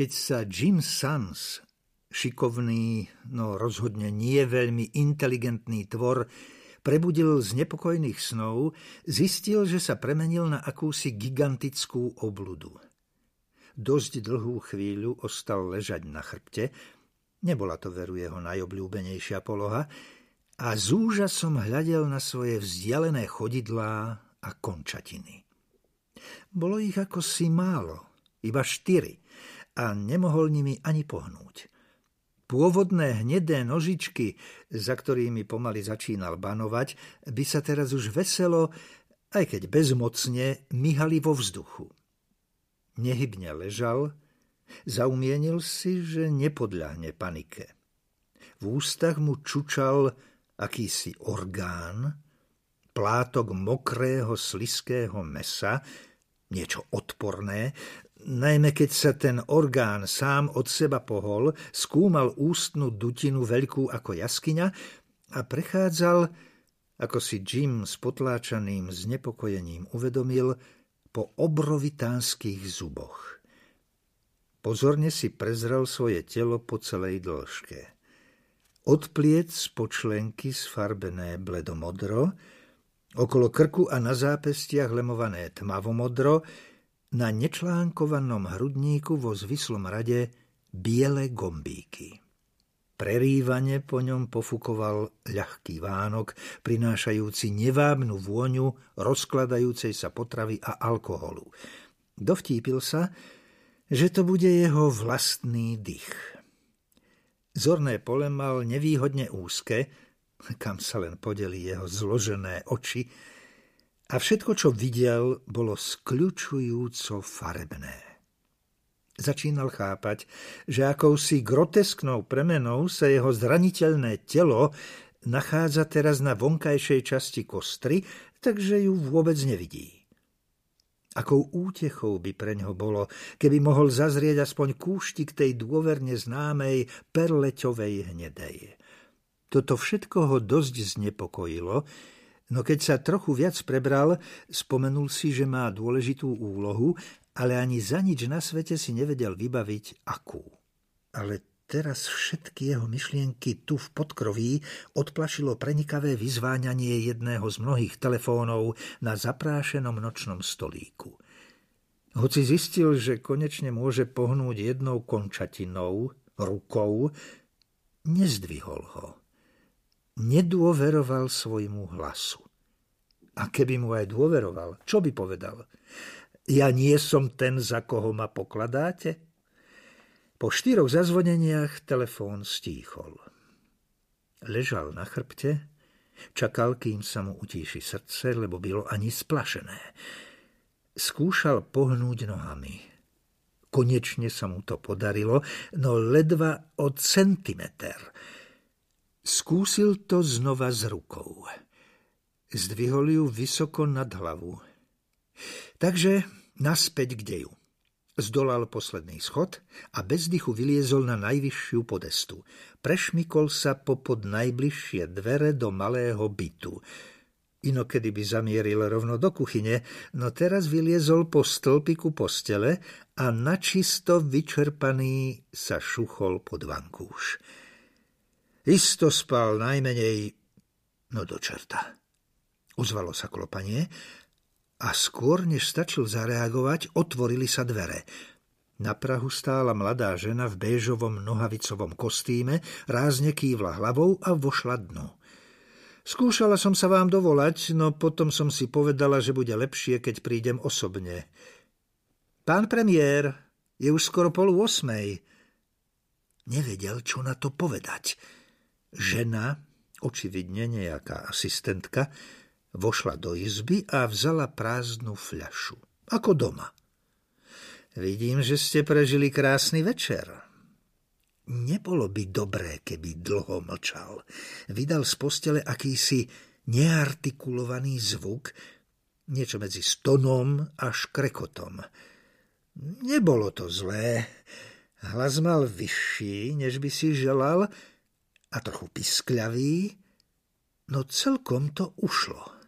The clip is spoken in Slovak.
Keď sa Jim Sans, šikovný, no rozhodne nie veľmi inteligentný tvor, prebudil z nepokojných snov, zistil, že sa premenil na akúsi gigantickú obludu. Dosť dlhú chvíľu ostal ležať na chrbte, nebola to veru jeho najobľúbenejšia poloha, a z úžasom hľadel na svoje vzdialené chodidlá a končatiny. Bolo ich ako si málo, iba štyri, a nemohol nimi ani pohnúť. Pôvodné hnedé nožičky, za ktorými pomaly začínal banovať, by sa teraz už veselo, aj keď bezmocne, myhali vo vzduchu. Nehybne ležal, zaumienil si, že nepodľahne panike. V ústach mu čučal akýsi orgán, plátok mokrého sliského mesa, niečo odporné, najmä keď sa ten orgán sám od seba pohol, skúmal ústnu dutinu veľkú ako jaskyňa a prechádzal, ako si Jim s potláčaným znepokojením uvedomil, po obrovitánskych zuboch. Pozorne si prezrel svoje telo po celej dĺžke. Od pliec počlenky sfarbené bledomodro, okolo krku a na zápestiach lemované tmavomodro, na nečlánkovanom hrudníku vo zvislom rade biele gombíky. Prerývane po ňom pofukoval ľahký vánok, prinášajúci nevábnu vôňu rozkladajúcej sa potravy a alkoholu. Dovtípil sa, že to bude jeho vlastný dých. Zorné pole mal nevýhodne úzke, kam sa len podeli jeho zložené oči, a všetko, čo videl, bolo skľučujúco farebné. Začínal chápať, že akousi grotesknou premenou sa jeho zraniteľné telo nachádza teraz na vonkajšej časti kostry, takže ju vôbec nevidí. Akou útechou by pre ňo bolo, keby mohol zazrieť aspoň kúštik tej dôverne známej perleťovej hnedej. Toto všetko ho dosť znepokojilo, no keď sa trochu viac prebral, spomenul si, že má dôležitú úlohu, ale ani za nič na svete si nevedel vybaviť akú. Ale Teraz všetky jeho myšlienky tu v podkroví odplašilo prenikavé vyzváňanie jedného z mnohých telefónov na zaprášenom nočnom stolíku. Hoci zistil, že konečne môže pohnúť jednou končatinou, rukou, nezdvihol ho. Nedôveroval svojmu hlasu. A keby mu aj dôveroval, čo by povedal? Ja nie som ten, za koho ma pokladáte? Po štyroch zazvoneniach telefón stíchol. Ležal na chrbte, čakal, kým sa mu utíši srdce, lebo bylo ani splašené. Skúšal pohnúť nohami. Konečne sa mu to podarilo, no ledva o centimeter. Skúsil to znova s rukou. Zdvihol ju vysoko nad hlavu. Takže naspäť k deju. Zdolal posledný schod a bez dychu vyliezol na najvyššiu podestu. Prešmikol sa popod najbližšie dvere do malého bytu. Inokedy by zamieril rovno do kuchyne, no teraz vyliezol po stĺpiku postele a načisto vyčerpaný sa šuchol pod vankúš. Isto spal najmenej, no do čerta. Ozvalo sa klopanie a skôr, než stačil zareagovať, otvorili sa dvere. Na Prahu stála mladá žena v béžovom nohavicovom kostýme, rázne kývla hlavou a vošla dnu. Skúšala som sa vám dovolať, no potom som si povedala, že bude lepšie, keď prídem osobne. Pán premiér, je už skoro polu osmej. Nevedel, čo na to povedať. Žena, očividne nejaká asistentka, Vošla do izby a vzala prázdnu fľašu. Ako doma. Vidím, že ste prežili krásny večer. Nebolo by dobré, keby dlho mlčal. Vydal z postele akýsi neartikulovaný zvuk, niečo medzi stonom a škrekotom. Nebolo to zlé. Hlas mal vyšší, než by si želal, a trochu piskľavý, no celkom to ušlo.